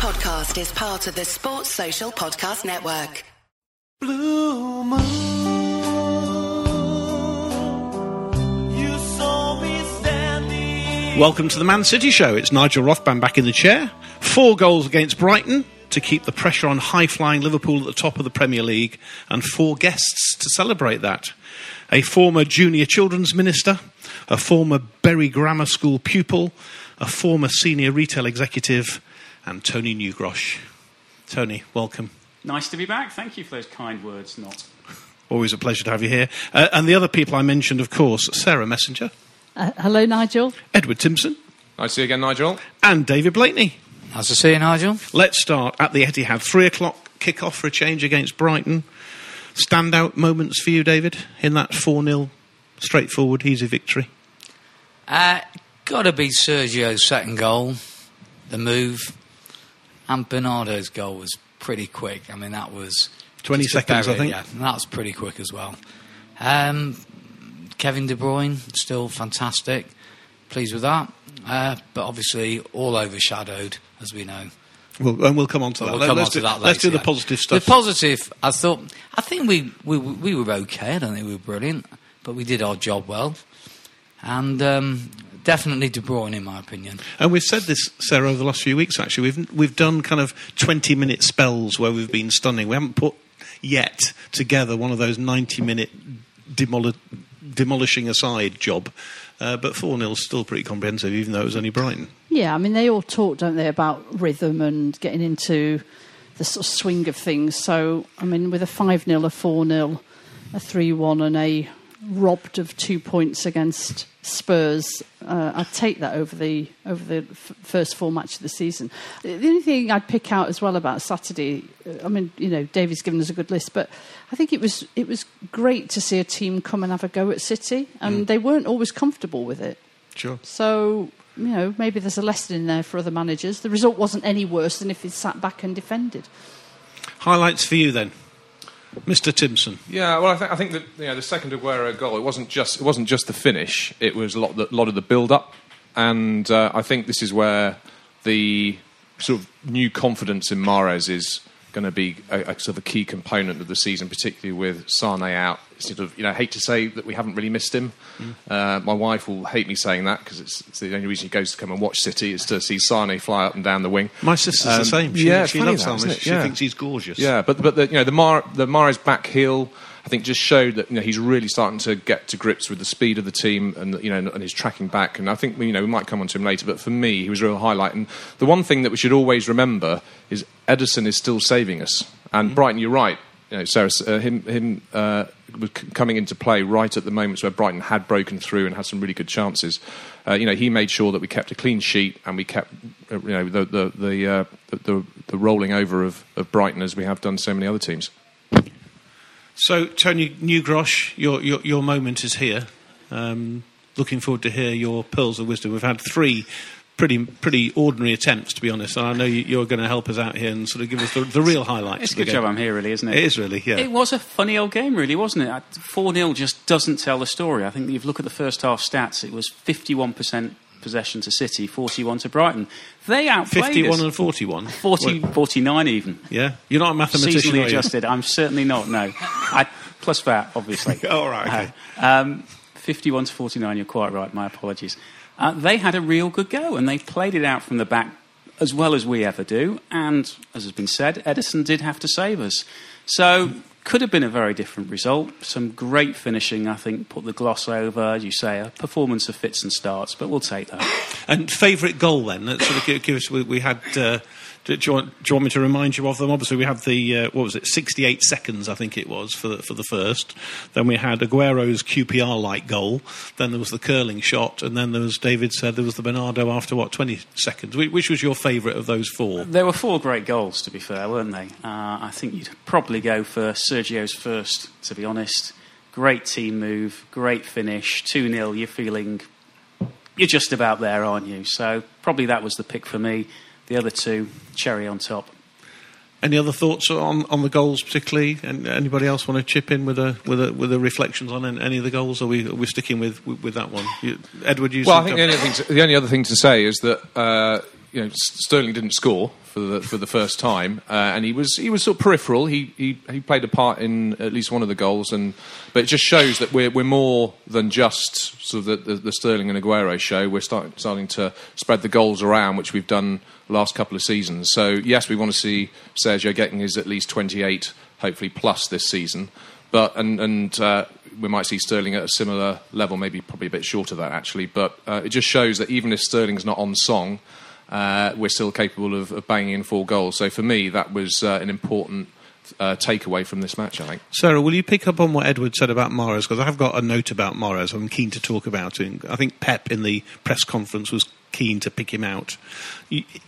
podcast is part of the Sports Social Podcast Network. Blue moon, you saw me standing. Welcome to the Man City Show. It's Nigel Rothband back in the chair. Four goals against Brighton to keep the pressure on high flying Liverpool at the top of the Premier League, and four guests to celebrate that. A former junior children's minister, a former Bury Grammar School pupil, a former senior retail executive, and Tony Newgrosh. Tony, welcome. Nice to be back. Thank you for those kind words. Not. Always a pleasure to have you here. Uh, and the other people I mentioned, of course, Sarah Messenger, Uh, hello, Nigel. Edward Timpson, Nice to see you again, Nigel. and David Blakeney. Nice to see you, Nigel. Let's start at the Etihad. Three o'clock kick-off for a change against Brighton. Standout moments for you, David, in that 4 0 straightforward, easy victory. Uh, Got to be Sergio's second goal, the move, and Bernardo's goal was pretty quick. I mean, that was 20 just a seconds, I think. Yeah, that was pretty quick as well. Um, Kevin De Bruyne, still fantastic. Pleased with that. Uh, but obviously, all overshadowed, as we know. We'll, and we'll come on to that. We'll come let's, on do, to that let's do the yeah. positive stuff. The positive, I thought, I think we, we we were okay. I don't think we were brilliant, but we did our job well, and um, definitely De Bruyne, in my opinion. and we've said this, Sarah, over the last few weeks, actually. We've, we've done kind of 20 minute spells where we've been stunning. We haven't put yet together one of those 90 minute demoli- demolishing aside job. Uh, but 4 0 is still pretty comprehensive, even though it was only Brighton. Yeah, I mean, they all talk, don't they, about rhythm and getting into the sort of swing of things. So, I mean, with a 5 0, a 4 0, a 3 1, and a robbed of two points against Spurs, uh, I'd take that over the over the f- first four matches of the season. The only thing I'd pick out as well about Saturday, uh, I mean, you know, Davy's given us a good list, but I think it was it was great to see a team come and have a go at City, and they weren't always comfortable with it. Sure. So, you know, maybe there's a lesson in there for other managers. The result wasn't any worse than if he'd sat back and defended. Highlights for you then, Mr. Timpson. Yeah, well, I, th- I think that you know, the second Aguero goal, it wasn't just it wasn't just the finish; it was a lot, the, lot of the build-up, and uh, I think this is where the sort of new confidence in Mahrez is going to be a, a sort of a key component of the season, particularly with Sane out. Sort of, you know, I hate to say that we haven't really missed him. Uh, my wife will hate me saying that because it's, it's the only reason he goes to come and watch City is to see Sane fly up and down the wing. My sister's the Um, same. She, yeah, she loves that, Salma. She Yeah. thinks he's gorgeous. Yeah, but but the, you know the Mar the Mahrez back heel, I think just showed that you know he's really starting to get to grips with the speed of the team and you know and, his tracking back. And I think you know we might come on to him later, but for me he was a real highlight. And the one thing that we should always remember is Ederson is still saving us. And Brighton, you're right. You know, Sarah, uh, him him uh, was c- coming into play right at the moments where Brighton had broken through and had some really good chances. Uh, you know, he made sure that we kept a clean sheet and we kept, uh, you know, the the the, uh, the, the the rolling over of, of Brighton as we have done so many other teams. So, Tony Newgrosh, your, your, your moment is here. Um, looking forward to hear your pearls of wisdom. We've had three pretty pretty ordinary attempts, to be honest, and I know you, you're going to help us out here and sort of give us the, the real highlights. It's a good game. job I'm here, really, isn't it? It is really, yeah. It was a funny old game, really, wasn't it? 4 0 just doesn't tell the story. I think if you look at the first half stats, it was 51% possession to City, 41 to Brighton. They outplayed 51 us. and 41. 40, 49 even. yeah, you're not a mathematician. Seasonally adjusted. I'm certainly not, no. I, plus that, obviously. Oh, right, okay. Um, 51 to 49, you're quite right, my apologies. Uh, they had a real good go and they played it out from the back as well as we ever do. And as has been said, Ederson did have to save us. So, could have been a very different result. Some great finishing, I think, put the gloss over, as you say, a performance of fits and starts, but we'll take that. And favourite goal then? Let's sort of give us. We, we had. Uh, do, do, you want, do you want me to remind you of them? Obviously, we had the uh, what was it, 68 seconds, I think it was for the, for the first. Then we had Aguero's QPR-like goal. Then there was the curling shot, and then there was David said there was the Bernardo after what 20 seconds. Which, which was your favourite of those four? There were four great goals, to be fair, weren't they? Uh, I think you'd probably go for Sergio's first, to be honest. Great team move, great finish, 2 0. You're feeling, you're just about there, aren't you? So probably that was the pick for me. The other two, cherry on top. Any other thoughts on, on the goals, particularly? And anybody else want to chip in with a with a with a reflections on any of the goals? Or are we are we sticking with with, with that one? You, Edward, you Well, I think the only, to, the only other thing to say is that uh, you know, Sterling didn't score for the for the first time, uh, and he was he was sort of peripheral. He, he he played a part in at least one of the goals, and but it just shows that we're we're more than just sort of the, the, the Sterling and Aguero show. We're starting starting to spread the goals around, which we've done last couple of seasons. So yes, we want to see Sergio getting his at least twenty eight, hopefully plus this season, but and and. Uh, we might see Sterling at a similar level, maybe probably a bit short of that actually. But uh, it just shows that even if Sterling's not on song, uh, we're still capable of, of banging in four goals. So for me, that was uh, an important uh, takeaway from this match. I think. Sarah, will you pick up on what Edward said about Mahrez? Because I've got a note about Mahrez. I'm keen to talk about it. I think Pep in the press conference was keen to pick him out.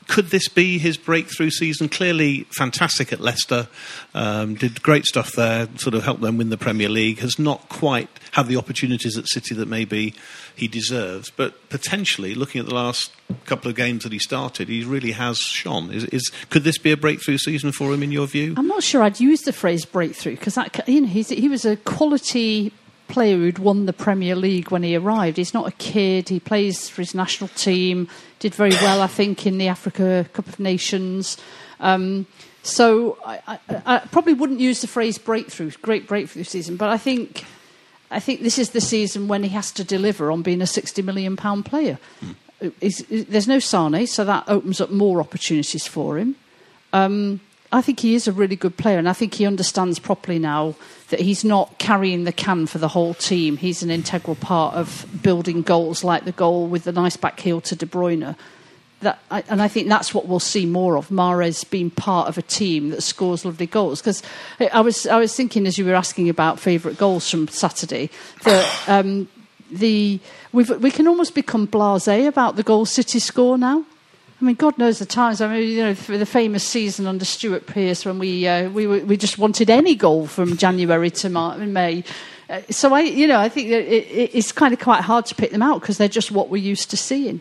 Could this be his breakthrough season? Clearly fantastic at Leicester, um, did great stuff there, sort of helped them win the Premier League. Has not quite had the opportunities at City that maybe he deserves, but potentially, looking at the last couple of games that he started, he really has shone. Is, is could this be a breakthrough season for him in your view? I'm not sure I'd use the phrase breakthrough because that you know he was a quality player who'd won the Premier League when he arrived. He's not a kid. He plays for his national team. Did very well, I think, in the Africa Cup of Nations. Um, so I, I, I probably wouldn't use the phrase breakthrough, great breakthrough season, but I think I think this is the season when he has to deliver on being a 60 million pound player. He's- there's no Sane, so that opens up more opportunities for him. Um, I think he is a really good player, and I think he understands properly now that he's not carrying the can for the whole team. He's an integral part of building goals, like the goal with the nice back heel to De Bruyne. That, and I think that's what we'll see more of Mahrez being part of a team that scores lovely goals. Because I was I was thinking as you were asking about favourite goals from Saturday that um, the we've, we can almost become blasé about the goal City score now. I mean, God knows the times. I mean, you know, for the famous season under Stuart Pearce when we uh, we we just wanted any goal from January to May. Uh, so I, you know, I think it, it, it's kind of quite hard to pick them out because they're just what we're used to seeing.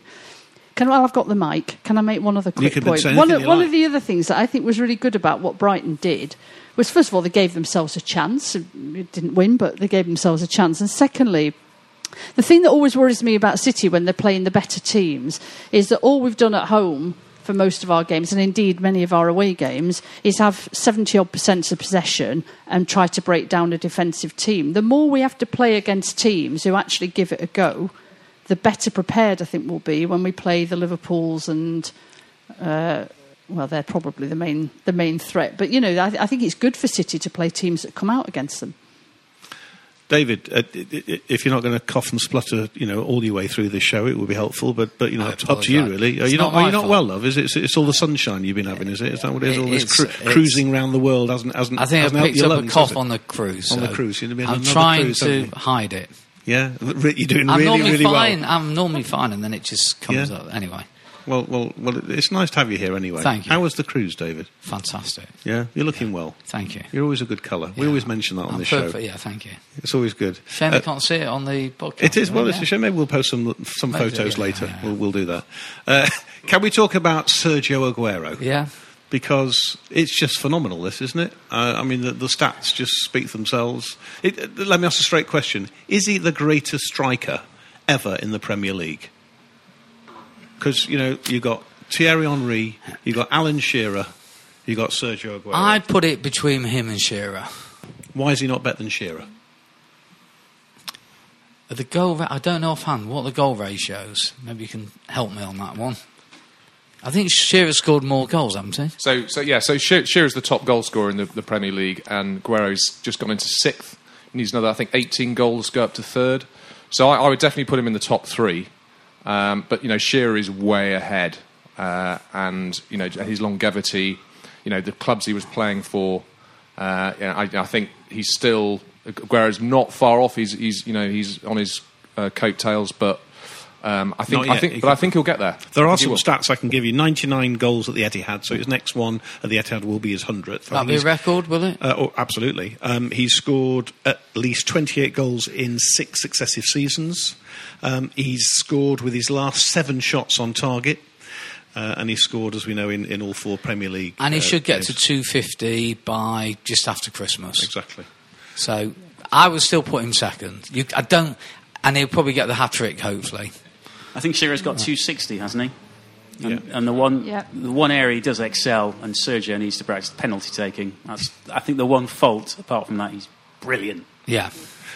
Can while I've got the mic, can I make one other quick point? One, of, one like. of the other things that I think was really good about what Brighton did was, first of all, they gave themselves a chance. It didn't win, but they gave themselves a chance. And secondly, the thing that always worries me about City when they're playing the better teams is that all we've done at home for most of our games, and indeed many of our away games, is have 70 odd percent of possession and try to break down a defensive team. The more we have to play against teams who actually give it a go, the better prepared I think we'll be when we play the Liverpools and. Uh, well, they're probably the main the main threat, but you know, I, I think it's good for City to play teams that come out against them. David, uh, if you're not going to cough and splutter, you know, all your way through this show, it would be helpful. But, but you know, up, up to you, really. Are It's you not? not Are you not well, love? Is it? It's, it's all the sunshine you've been having, is it? Is that what it is? All this cru- cruising around the world hasn't hasn't. I think hasn't I picked up lungs, a cough on the cruise. On the so cruise, have been I'm trying cruise, to hide it. Yeah, you're doing I'm really, normally really fine. well. I'm normally fine, and then it just comes Yeah. up. Anyway, Well, well, well. It's nice to have you here anyway. Thank you. How was the cruise, David? fantastic. Yeah, you're looking well. Thank you. You're always a good colour. We Yeah. always mention that on I'm this perfect. show. Yeah, thank you. It's always good. Shame Uh, I can't see it on the podcast. It is. Well, it's a shame. Maybe we'll post some some Maybe, photos yeah, later. yeah, yeah. We'll, we'll do that. Uh, can we talk about Sergio Aguero? Yeah. Because it's just phenomenal, this, isn't it? Uh, I mean, the, the stats just speak for themselves. It, uh, let me ask a straight question: Is he the greatest striker ever in the Premier League? Because you know you got Thierry Henry, you got Alan Shearer, you got Sergio Aguero. I'd put it between him and Shearer. Why is he not better than Shearer? The goal, ra- I don't know offhand what the goal ratios. Maybe you can help me on that one. I think Shearer scored more goals, haven't he? So, so yeah, so Shear- Shearer's the top goal scorer in the, the Premier League, and Aguero's just gone into sixth. He needs another, I think, 18 goals to go up to third. So I, I would definitely put him in the top three. Um, but you know, Shearer is way ahead, uh, and you know his longevity. You know, the clubs he was playing for. Uh, you know, I, I think he's still Aguero's not far off. He's, he's you know he's on his uh, coattails, but um, I think Not I think, He but could- I think he'll get there. There are some will. stats I can give you. 99 goals at the Etihad, so his next one at the Etihad will be his 100th. That'll be a record, will it? Uh, oh, absolutely. Um, he's scored at least 28 goals in six successive seasons. Um, he's scored with his last seven shots on target. Uh, and he scored, as we know, in, in all four Premier League. And he uh, should get to 250 by just after Christmas. Exactly. So I would still put him second. You, I don't, and he'll probably get the hat trick, hopefully. I think Shearer's got 260, hasn't he? And, and the one, Yeah. the one area he does excel, and Sergio needs to practice penalty taking. That's, I think, the one fault. Apart from that, he's brilliant. Yeah.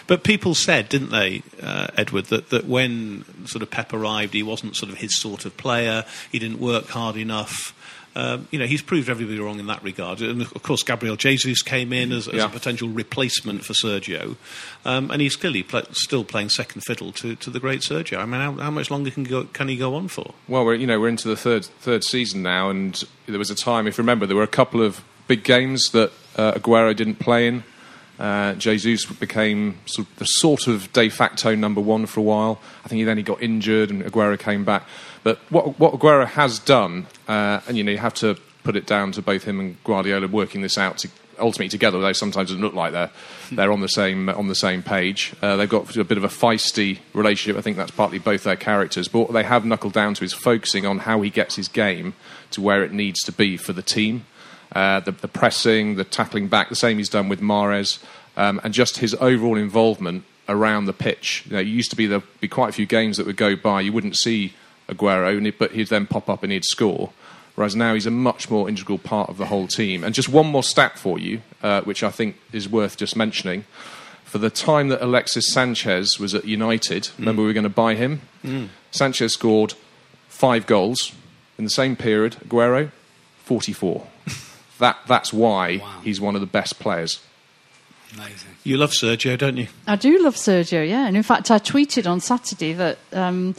But people said, didn't they, uh, Edward, that, that when sort of Pep arrived, he wasn't sort of his sort of player. He didn't work hard enough. Um, you know, he's proved everybody wrong in that regard. And of course, Gabriel Jesus came in as, as Yeah. a potential replacement for Sergio, um, and he's clearly still playing second fiddle to, to the great Sergio. I mean, how, how much longer can go, can he go on for? Well, we're you know we're into the third third season now, and there was a time, if you remember, there were a couple of big games that uh, Aguero didn't play in. Uh, Jesus became sort of the sort of de facto number one for a while. I think he then he got injured, and Aguero came back. But what what Aguero has done, uh, and you know you have to put it down to both him and Guardiola working this out to, ultimately together. Though sometimes it doesn't look like they're they're on the same on the same page. Uh, they've got a bit of a feisty relationship. I think that's partly both their characters. But what they have knuckled down to is focusing on how he gets his game to where it needs to be for the team. Uh, the, the pressing, the tackling back, the same he's done with Mahrez, um, and just his overall involvement around the pitch. You know, it used to be there be quite a few games that would go by you wouldn't see Aguero, he- but he'd then pop up and he'd score. Whereas now he's a much more integral part of the whole team. And just one more stat for you, uh, which I think is worth just mentioning. For the time that Alexis Sanchez was at United, remember we were going to buy him? Sanchez scored five goals in the same period. Aguero, 44. That, that's why Wow. he's one of the best players. Amazing. You love Sergio, don't you? I do love Sergio, yeah. And in fact, I tweeted on Saturday that um,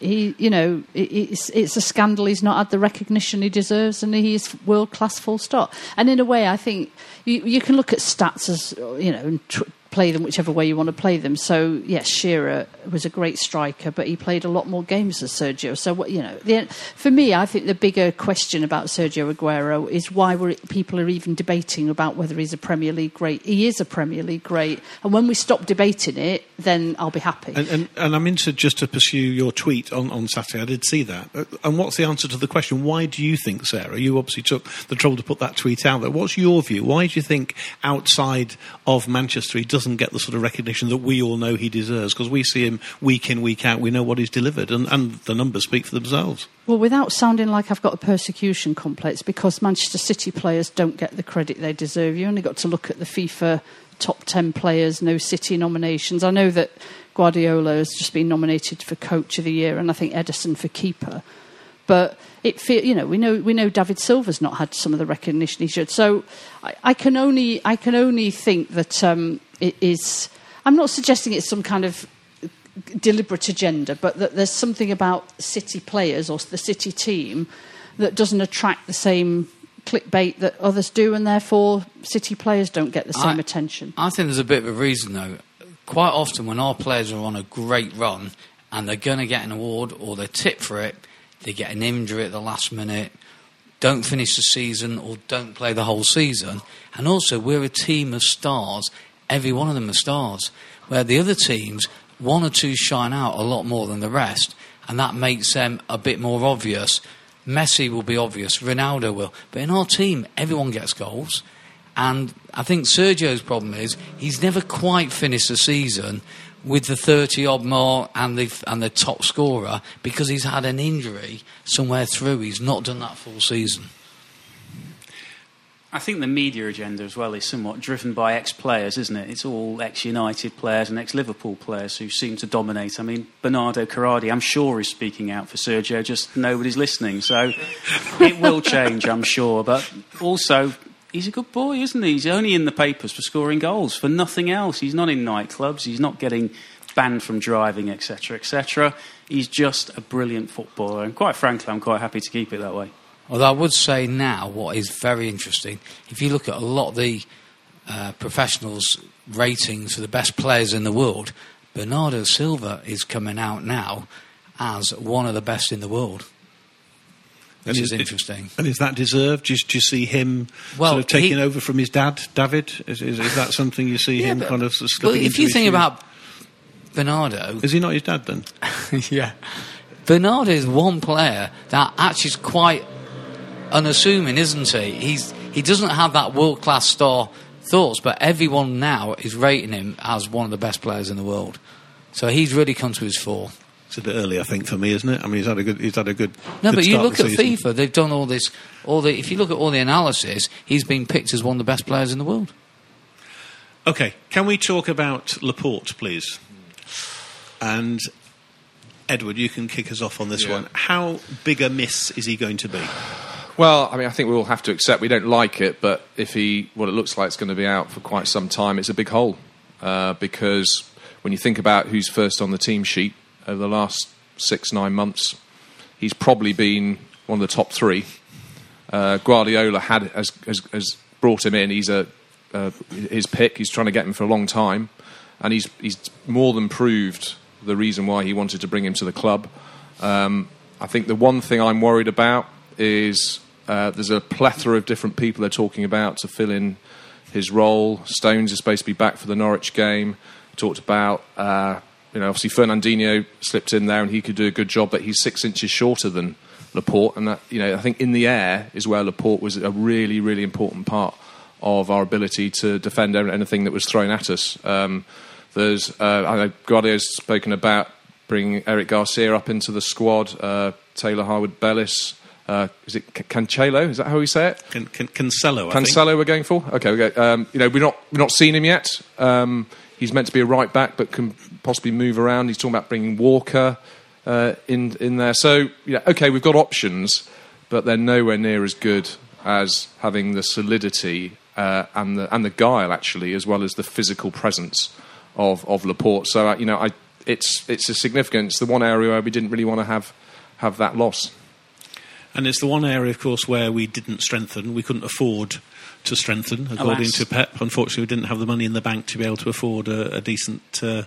he, you know, it's, it's a scandal he's not had the recognition he deserves and he is world class full stop. And in a way, I think you, you can look at stats as, you know, and tr- play them whichever way you want to play them. So, yes, Shearer was a great striker, but he played a lot more games than Sergio. So, what you know, the, for me, I think the bigger question about Sergio Aguero is why we're, people are even debating about whether he's a Premier League great. He is a Premier League great. And when we stop debating it, then I'll be happy. And, and, and I'm into just to pursue your tweet on, on Saturday. I did see that. Uh, And what's the answer to the question? Why do you think, Sarah? You obviously took the trouble to put that tweet out there. What's your view? Why do you think outside of Manchester he doesn't get the sort of recognition that we all know he deserves? Because we see him week in, week out. We know what he's delivered, and, and the numbers speak for themselves. Well, without sounding like I've got a persecution complex, because Manchester City players don't get the credit they deserve. You only got to look at the FIFA top 10 players, no City nominations. I know that Guardiola has just been nominated for Coach of the Year, and I think Ederson for Keeper. But it feel, you know we know we know David Silva's not had some of the recognition he should. So I, I can only I can only think that um, it is. I'm not suggesting it's some kind of deliberate agenda, but that there's something about City players or the City team that doesn't attract the same clickbait that others do, and therefore City players don't get the same I- attention. I think there's a bit of a reason though. Quite often, when our players are on a great run and they're going to get an award or they're tipped for it, they get an injury at the last minute, don't finish the season or don't play the whole season. And also, we're a team of stars. Every one of them are stars. Where the other teams, one or two shine out a lot more than the rest, and that makes them a bit more obvious. Messi will be obvious, Ronaldo will. But in our team, everyone gets goals. And I think Sergio's problem is he's never quite finished the season with the 30 odd mark and the, and the top scorer because he's had an injury somewhere through. He's not done that full season. I think the media agenda as well is somewhat driven by ex players, isn't it? It's all ex United players and ex Liverpool players who seem to dominate. I mean, Bernardo Corradi, I'm sure, is speaking out for Sergio, just nobody's listening. So it will change, I'm sure. But also, he's a good boy, isn't he? He's only in the papers for scoring goals, for nothing else. He's not in nightclubs, he's not getting banned from driving, etc., etc. He's just a brilliant footballer. And quite frankly, I'm quite happy to keep it that way. Although I would say now, what is very interesting, if you look at a lot of the uh, professionals' ratings for the best players in the world, Bernardo Silva is coming out now as one of the best in the world, which And is it- interesting. And is that deserved? Do you, do you see him Well, sort of taking he- over from his dad, David? Is, is, is that something you see him but- kind of of Well, if you think about Bernardo, Is he not his dad then? yeah. Bernardo is one player that actually is quite unassuming, isn't he? He's he doesn't have that world class star thoughts, but everyone now is rating him as one of the best players in the world. So he's really come to his fore. it's a bit early, I think, for me, isn't it? I mean, he's had a good, he's had a good. No, good but you look at season. FIFA; they've done all this. All the if you look at all the analysis, he's been picked as one of the best players in the world. Okay, can we talk about Laporte, please? And Edward, you can kick us off on this Yeah. one. How big a miss is he going to be? Well, I mean, I think we all have to accept we don't like it, but if he, what it looks like, is going to be out for quite some time, it's a big hole. Uh, because when you think about who's first on the team sheet over the last six, nine months, he's probably been one of the top three. Uh, Guardiola had has, has, has brought him in. He's a uh, his pick. He's trying to get him for a long time, and he's he's more than proved the reason why he wanted to bring him to the club. Um, I think the one thing I'm worried about is uh, there's a plethora of different people they're talking about to fill in his role. Stones is supposed to be back for the Norwich game. Talked about, uh, you know, obviously Fernandinho slipped in there and he could do a good job, but he's six inches shorter than Laporte. And that, you know, I think in the air is where Laporte was a really, really important part of our ability to defend anything that was thrown at us. Um, there's, uh, I know Guardiola's spoken about bringing Eric Garcia up into the squad, uh, Taylor Harwood Bellis. Uh, is it Cancelo? Is that how we say it? Can, can, Cancelo, I think. Cancelo we're going for. Okay, we go. Um, you know, we're not we're not seen him yet. Um, he's meant to be a right back, but can possibly move around. He's talking about bringing Walker uh, in in there. So yeah, okay, we've got options, but they're nowhere near as good as having the solidity uh, and the and the guile actually, as well as the physical presence of of Laporte. So uh, you know, I it's it's a significant. It's the one area where we didn't really want to have have that loss. And it's the one area, of course, where we didn't strengthen. We couldn't afford to strengthen, according Alas. to Pep. Unfortunately, we didn't have the money in the bank to be able to afford a, a decent uh,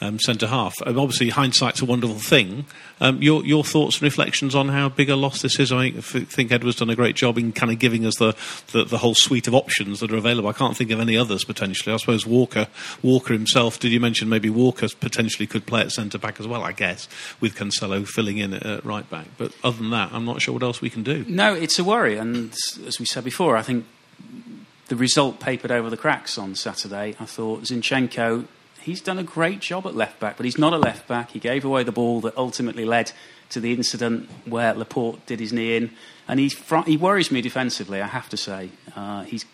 um, centre half. Um, obviously, hindsight's a wonderful thing. Um, your, your thoughts and reflections on how big a loss this is? I think Edward's done a great job in kind of giving us the, the, the whole suite of options that are available. I can't think of any others potentially. I suppose Walker, Walker himself. Did you mention maybe Walker potentially could play at centre back as well? I guess with Cancelo filling in at, at right back. But other than that, I'm not sure what else we can do. No, it's a worry, and as we said before, I think the result papered over the cracks on Saturday. I thought Zinchenko, he's done a great job at left back, but he's not a left back. He gave away the ball that ultimately led to the incident where Laporte did his knee in, and he's fr- he worries me defensively. I have to say, uh, he's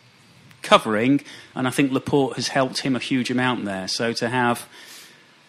covering, and I think Laporte has helped him a huge amount there. So to have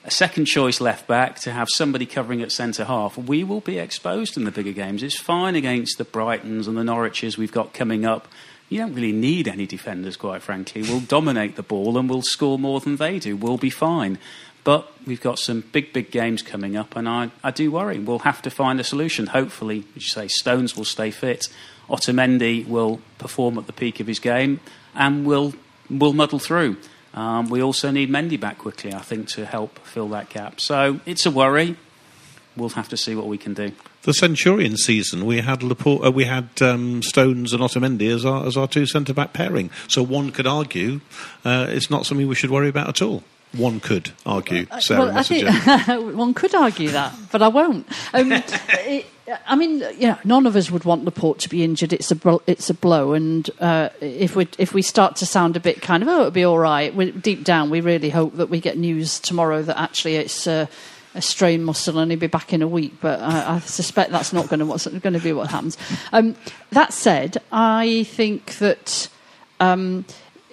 a second choice left back, to have somebody covering at centre half, we will be exposed in the bigger games. It's fine against the Brightons and the Norwiches we've got coming up. You don't really need any defenders, quite frankly. We'll dominate the ball and we'll score more than they do. We'll be fine. But we've got some big, big games coming up, and I, I do worry. We'll have to find a solution. Hopefully, as you say, Stones will stay fit. Otamendi will perform at the peak of his game, and we'll, we'll muddle through. Um, we also need Mendy back quickly, I think, to help fill that gap. So it's a worry. We'll have to see what we can do. The Centurion season, we had Laporte, uh, we had um, Stones and Otamendi as our as our two centre back pairing. So one could argue uh, it's not something we should worry about at all. One could argue, Sarah Uh, well, I think one could argue that, but I won't. Um, it, I mean, you know, none of us would want Laporte to be injured. It's a it's a blow, and uh, if we if we start to sound a bit kind of oh it'll be all right, we, deep down we really hope that we get news tomorrow that actually it's. Uh, a strained muscle and he'll be back in a week, but I, I suspect that's not going to what's going to be what happens. Um, that said, I think that um,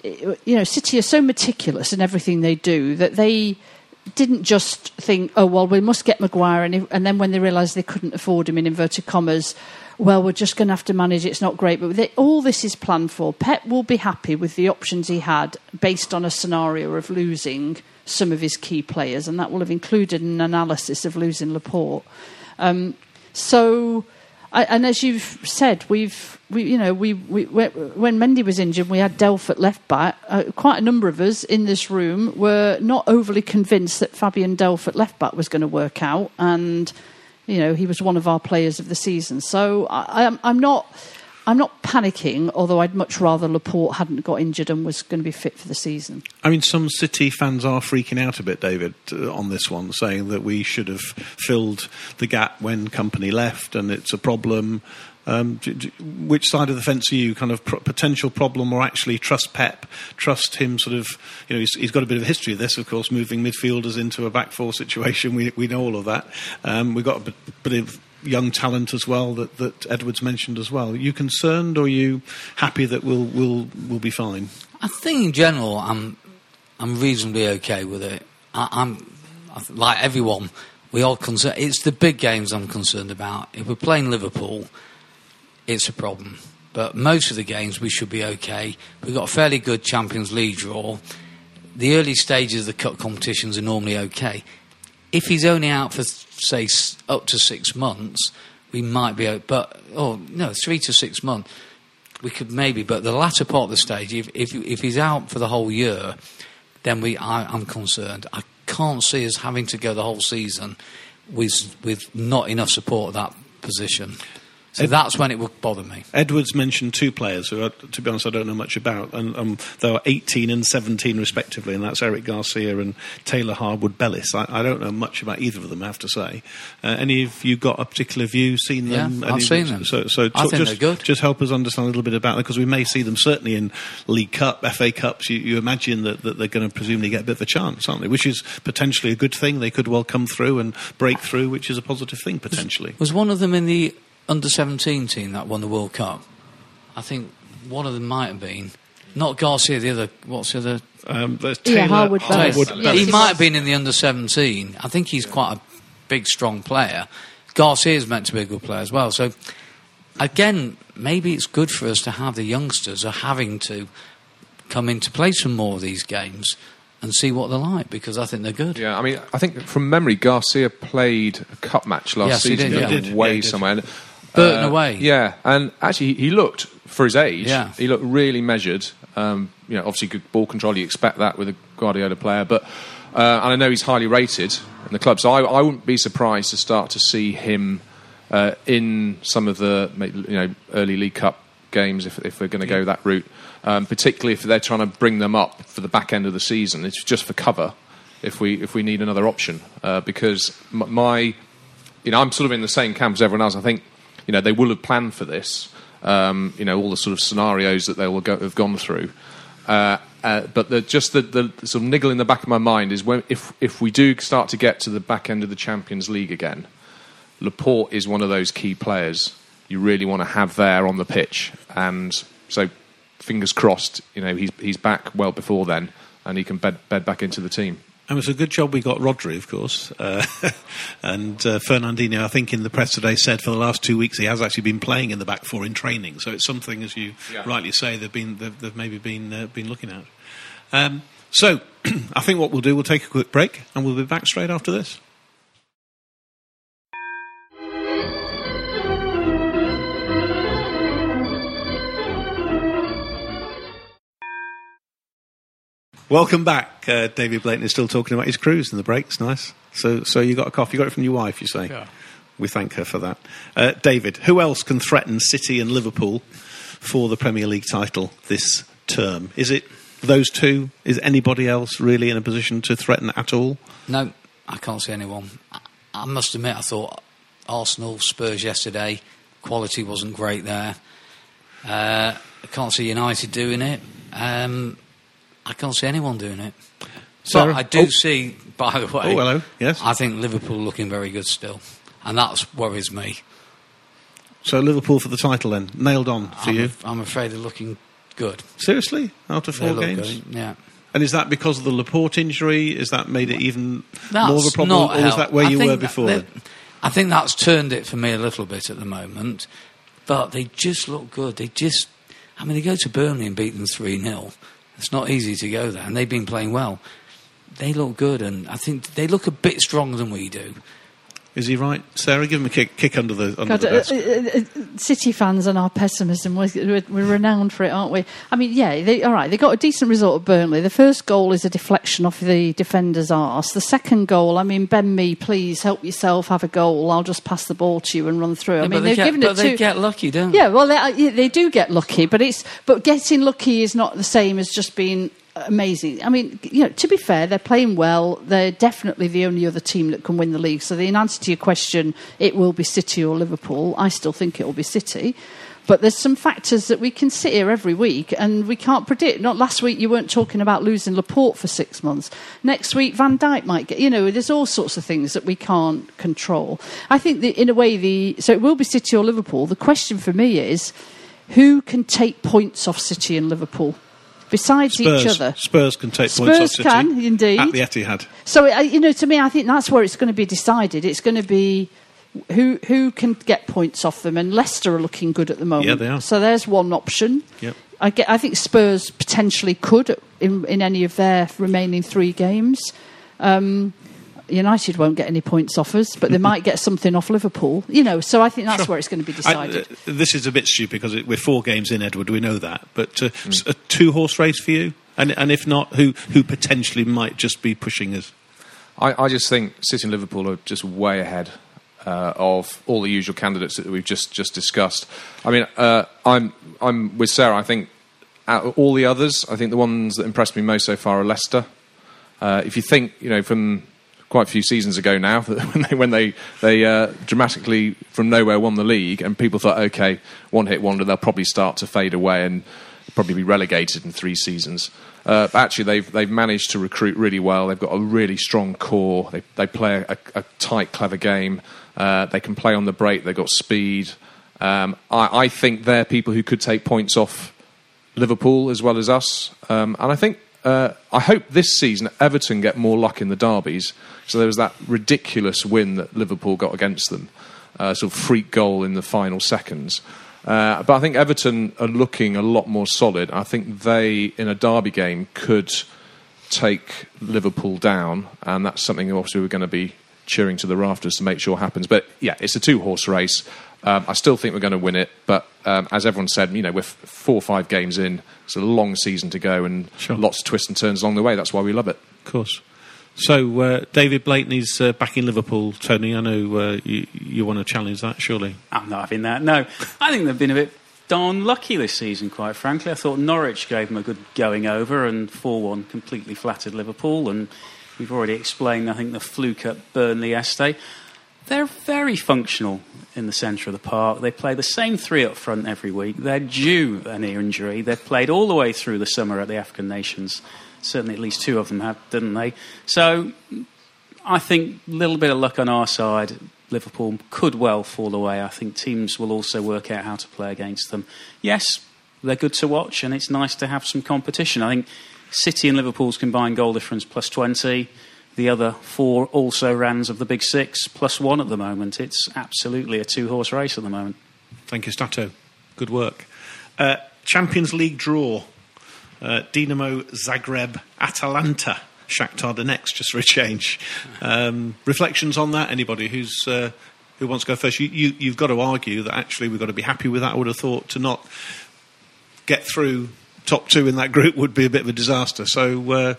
you know, City are so meticulous in everything they do that they didn't just think, oh, well, we must get Maguire, and, if, and then when they realised they couldn't afford him, in inverted commas, well, we're just going to have to manage. It's not great, but they, all this is planned for. Pep will be happy with the options he had based on a scenario of losing some of his key players, and that will have included an analysis of losing Laporte. Um, so, I, and as you've said, we've we you know we, we when Mendy was injured, we had Delph at left back. Uh, quite a number of us in this room were not overly convinced that Fabian Delph at left back was going to work out, and you know he was one of our players of the season. So I, I'm, I'm not. I'm not panicking, although I'd much rather Laporte hadn't got injured and was going to be fit for the season. I mean, some City fans are freaking out a bit, David, uh, on this one, saying that we should have filled the gap when Kompany left, and it's a problem. Um, d- d- which side of the fence are you? Kind of potential problem, or actually trust Pep, trust him? Sort of, you know, he's, he's got a bit of a history of this, of course, moving midfielders into a back four situation. We we know all of that. Um, we've got a bit, bit of young talent as well that, that Edwards mentioned as well. Are you concerned, or are you happy that we'll we'll we'll be fine? I think in general, I'm I'm reasonably okay with it. I, I'm I like everyone. We are concerned. It's the big games I'm concerned about. If we're playing Liverpool, it's a problem. But most of the games we should be okay. We've got a fairly good Champions League draw. The early stages of the cup competitions are normally okay. If he's only out for say up to six months, we might be. o- But oh no, three to six months we could maybe, but the latter part of the stage, if if, if he's out for the whole year, then we I, I'm concerned. I can't see us having to go the whole season with with not enough support at that position. So Ed- that's when it would bother me. Edwards mentioned two players who, are, to be honest, I don't know much about, and um, they are 18 and 17 respectively, and that's Eric Garcia and Taylor Harwood Bellis. I, I don't know much about either of them, I have to say. Uh, any of you got a particular view, seen them? Yeah? I've seen them. So, so I think just, they're good. Just help us understand a little bit about them, because we may see them certainly in League Cup, FA Cups. You, you imagine that, that they're going to presumably get a bit of a chance, aren't they? Which is potentially a good thing. They could well come through and break through, which is a positive thing, potentially. Was one of them in the under 17 team that won the World Cup? I think one of them might have been. Not Garcia, the other. What's the other? Um, there's Yeah, Taylor Harwood Bellis. Harwood Yeah, Bellis. he he might have been in the under 17. I think he's quite a big, strong player. Garcia is meant to be a good player as well. So, again, maybe it's good for us to have the youngsters are having to come in to play some more of these games and see what they're like because I think they're good. Yeah, I mean, I think from memory, Garcia played a cup match last Yes, he season did, yeah. away He did, yeah, he did. somewhere. And, Burton away. Yeah, and actually, he looked for his age. Yeah. he looked really measured. Um, you know, obviously good ball control. You expect that with a Guardiola player, but uh, and I know he's highly rated in the club. So I, I wouldn't be surprised to start to see him uh, in some of the you know early League Cup games if, if we're going to go that route. Um, particularly if they're trying to bring them up for the back end of the season. It's just for cover. If we if we need another option, uh, because my you know, I'm sort of in the same camp as everyone else. I think, you know, they will have planned for this. Um, you know, all the sort of scenarios that they will go, have gone through. Uh, uh, but the, just the, the sort of niggle in the back of my mind is when if if we do start to get to the back end of the Champions League again, Laporte is one of those key players you really want to have there on the pitch, and so fingers crossed, you know, he's he's back well before then, and he can bed bed back into the team. And was a good job we got Rodri, of course. Uh, and uh, Fernandinho, I think in the press today, said for the last two weeks he has actually been playing in the back four in training. So it's something, as you Yeah. rightly say, they've been they've, they've maybe been uh, been looking at. Um, so I think what we'll do, we'll take a quick break, and we'll be back straight after this. Welcome back. Uh, David Blakeney is still talking about his cruise in the break. It's nice. So, so you got a cough. You got it from your wife, you say? Yeah. We thank her for that. Uh, David, who else can threaten City and Liverpool for the Premier League title this term? Is it those two? Is anybody else really in a position to threaten at all? No, I can't see anyone. I, I must admit, I thought Arsenal, Spurs yesterday, quality wasn't great there. Uh, I can't see United doing it. Um, I can't see anyone doing it. Sarah? But I do Oh. see, by the way. Oh, hello. Yes. I think Liverpool looking very good still, and that worries me. So Liverpool for the title then, nailed on for I'm, you. af- I'm afraid they're looking good. Seriously, after four games. good, yeah. And is that because of the Laporte injury? Is that made it even That's more of a problem, not or is that where I you were before? that- I think that's turned it for me a little bit at the moment. But they just look good. They just, I mean, they go to Burnley and beat them 3 0. It's not easy to go there, and they've been playing well. They look good, and I think they look a bit stronger than we do. Is he right, Sarah? Give him a kick, kick under the under God, the uh, desk. uh, uh, City fans and our pessimism, we're, we're, we're renowned for it, aren't we? I mean, yeah, they, all right, they got a decent result at Burnley. The first goal is a deflection off the defender's arse. The second goal, I mean, Ben Mee, please help yourself, have a goal. I'll just pass the ball to you and run through. I Yeah, mean, they they've get, given it. but it they to. get lucky, don't Yeah, well, they, uh, they do get lucky, but it's but getting lucky is not the same as just being amazing. I mean, you know, to be fair, they're playing well. They're definitely the only other team that can win the league. So, in answer to your question, it will be City or Liverpool. I still think it will be City. But there's some factors that we can sit here every week and we can't predict. Not last week, you weren't talking about losing Laporte for six months. Next week, Van Dijk might get, you know, there's all sorts of things that we can't control. I think that in a way, the so it will be City or Liverpool. The question for me is who can take points off City and Liverpool? Besides Spurs, each other, Spurs can take points Spurs off City can, indeed. at the Etihad. So, uh, you know, to me, I think that's where it's going to be decided. It's going to be who who can get points off them, and Leicester are looking good at the moment. Yeah, they are. So there's one option. Yep. I, get, I think Spurs potentially could in, in any of their remaining three games. Um, United won't get any points off us, but they might get something off Liverpool. You know, so I think that's Sure. where it's going to be I- decided. uh, this is a bit stupid because it, we're four games in, Edward. We know that, but uh, s- a two horse race for you, and and if not, who who potentially might just be pushing us? I, I just think City and Liverpool are just way ahead uh, of all the usual candidates that we've just just discussed. I mean, uh, I'm I'm with Sarah. I think out of all the others, I think the ones that impressed me most so far are Leicester. Uh, if you think, you know, from quite a few seasons ago now, when they when they they uh, dramatically from nowhere won the league, and people thought, okay, one hit wonder, they'll probably start to fade away and probably be relegated in three seasons. Uh, actually, they've they've managed to recruit really well. They've got a really strong core. They they play a, a tight, clever game. Uh, they can play on the break. They've got speed. Um, I, I think they're people who could take points off Liverpool as well as us. Um, and I think, uh, I hope this season Everton get more luck in the derbies. So there was that ridiculous win that Liverpool got against them, uh, sort of freak goal in the final seconds. Uh, but I think Everton are looking a lot more solid. I think they, in a derby game, could take Liverpool down, and that's something obviously we're going to be cheering to the rafters to make sure happens. But yeah, it's a two horse race. Um, I still think we're going to win it, but um, as everyone said, you know, we're f- four or five games in. It's a long season to go, and Sure. lots of twists and turns along the way. That's why we love it. Of course. So uh, David Blakeney's uh, back in Liverpool. Tony, I know uh, you, you want to challenge that, surely. I'm not having that. No, I think they've been a bit darn lucky this season, quite frankly. I thought Norwich gave them a good going over, and 4 1 completely flattered Liverpool. And we've already explained, I think, the fluke at Burnley yesterday. They're very functional in the centre of the park. They play the same three up front every week. They're due an injury. They've played all the way through the summer at the African Nations. Certainly, at least two of them have, didn't they? So I think a little bit of luck on our side. Liverpool could well fall away. I think teams will also work out how to play against them. Yes, they're good to watch, and it's nice to have some competition. I think City and Liverpool's combined goal difference plus 20. The other four also rans of the big six plus one at the moment. It's absolutely a two horse race at the moment. Thank you, Stato. Good work. Uh, Champions League draw. Uh, Dinamo Zagreb, Atalanta, Shakhtar Donetsk, just for a change. Um, reflections on that? Anybody who's uh, who wants to go first? You, you, you've got to argue that actually we've got to be happy with that. I would have thought to not get through top two in that group would be a bit of a disaster. So uh,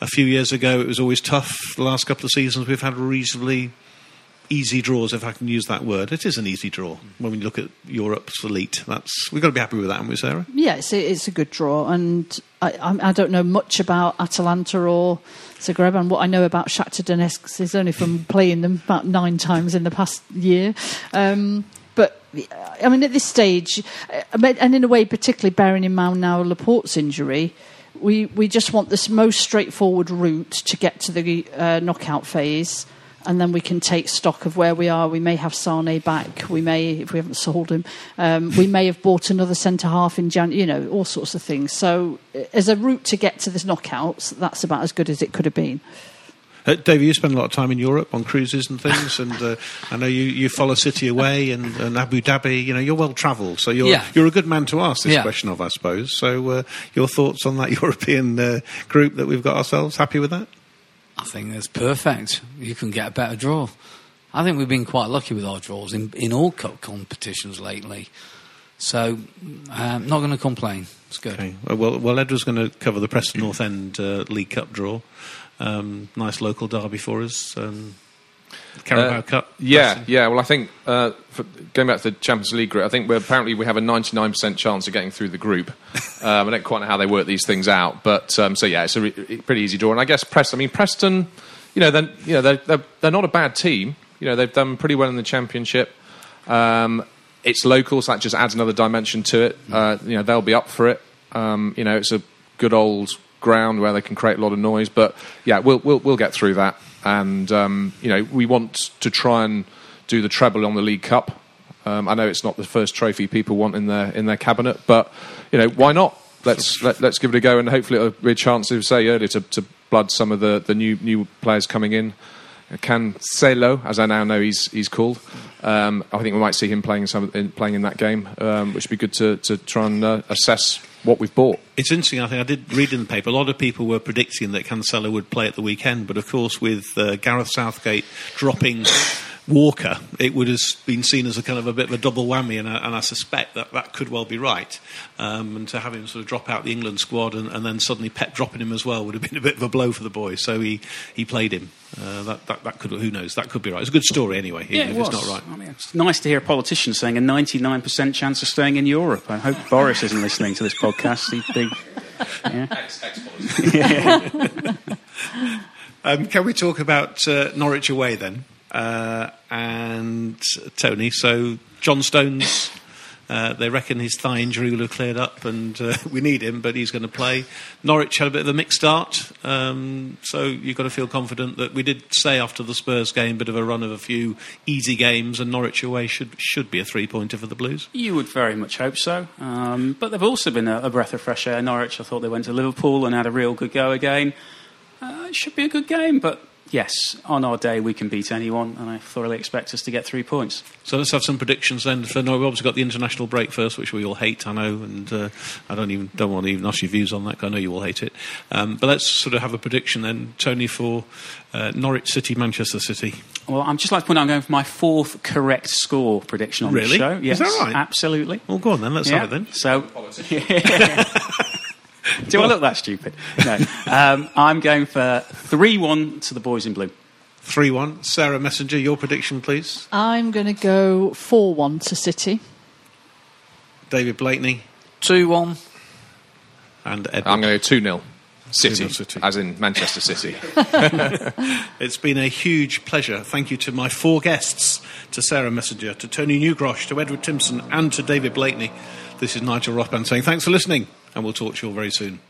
a few years ago it was always tough. The last couple of seasons we've had reasonably easy draws, if I can use that word. It is an easy draw when we look at Europe's elite. That's we've got to be happy with that, haven't we, Sarah? Yeah, it's a, it's a good draw, and I, I, don't know much about Atalanta or Zagreb, and what I know about Shakhtar Donetsk is only from playing them about nine times in the past year. Um, but I mean, at this stage, uh, and in a way, particularly bearing in mind now Laporte's injury, we we just want this most straightforward route to get to the uh, knockout phase. And then we can take stock of where we are. We may have Sane back. We may, if we haven't sold him, um, we may have bought another centre half in January, You know, all sorts of things. So, uh, as a route to get to this knockouts, that's about as good as it could have been. Uh, David, you spend a lot of time in Europe on cruises and things, and uh, I know you, you follow City Away and, and Abu Dhabi. You know, you're well travelled, so you're Yeah. you're a good man to ask this Yeah. question of, I suppose. So, uh, your thoughts on that European uh, group that we've got ourselves? Happy with that? I think that's perfect. You can get a better draw. I think we've been quite lucky with our draws in, in all cup competitions lately. So, um, not going to complain. It's good. Okay. Well, well, Edward's going to cover the Preston North End uh, League Cup draw. Um, nice local derby for us. Um, Carabao Uh, Cup. Yeah, Preston. yeah. Well, I think uh, for, going back to the Champions League group, I think we're, apparently we have a 99% chance of getting through the group. um, I don't quite know how they work these things out, but um, so yeah, it's a re- pretty easy draw. And I guess Preston. I mean, Preston. You know, they're, you know, they're, they're, they're not a bad team. You know, they've done pretty well in the Championship. Um, it's local, so that just adds another dimension to it. Uh, you know, they'll be up for it. Um, you know, it's a good old ground where they can create a lot of noise. But yeah, we'll we'll, we'll get through that. And um, you know, we want to try and do the treble on the League Cup. Um, I know it's not the first trophy people want in their in their cabinet, but you know, why not? Let's let, let's give it a go, and hopefully it'll be a chance, as say earlier, to, to blood some of the, the new new players coming in. Cancelo, as I now know he's he's called. Um, I think we might see him playing some in, playing in that game, um, which would be good to, to try and uh, assess what we've bought. It's interesting. I think I did read in the paper. A lot of people were predicting that Cancelo would play at the weekend, but of course, with uh, Gareth Southgate dropping Walker, it would have been seen as a kind of a bit of a double whammy, and I, and I suspect that that could well be right. Um, and to have him sort of drop out the England squad and, and then suddenly Pep dropping him as well would have been a bit of a blow for the boy. So he, he played him. Uh, that, that that could who knows that could be right. It's a good story anyway, even Yeah, if it was. it's not right. I mean, it's nice to hear a politician saying a 99% chance of staying in Europe. I hope Boris isn't listening to this podcast. He'd be, yeah. Um, can we talk about uh, Norwich away then? Uh, and Tony, so John Stones, uh, they reckon his thigh injury will have cleared up, and uh, we need him, but he's going to play. Norwich had a bit of a mixed start, um, so you've got to feel confident that we did say after the Spurs game, bit of a run of a few easy games, and Norwich away should should be a three pointer for the Blues. You would very much hope so. Um, but they've also been a, a breath of fresh air. Norwich, I thought they went to Liverpool and had a real good go again. Uh, it should be a good game, but yes, on our day we can beat anyone, and I thoroughly expect us to get three points. So let's have some predictions then. For no, we've obviously got the international break first, which we all hate, I know, and uh, I don't even don't want to even ask your views on that. 'cause I know you all hate it. Um, but let's sort of have a prediction then, Tony, for uh, Norwich City, Manchester City. Well, I'm just like to point out I'm going for my fourth correct score prediction on Really? the show. Is that right? Absolutely. Well, go on then. Let's Yeah. have it then. So, do I look that stupid? No. Um, I'm going for three-one to the boys in blue. Three-one. Sarah Messenger, your prediction, please. I'm going to go 4 1 to City. David Blakeney 2 1. and Ed. I'm going to go two 0 City, City. as in Manchester City. It's been a huge pleasure. Thank you to my four guests, to Sarah Messenger, to Tony Newgrosh, to Edward Timpson, and to David Blakeney. This is Nigel Rothband saying thanks for listening, and we'll talk to you all very soon.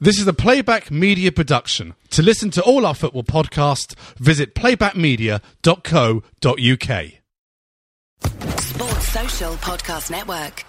This is a Playback Media production. To listen to all our football podcasts, visit playbackmedia.co.uk. Sports Social Podcast Network.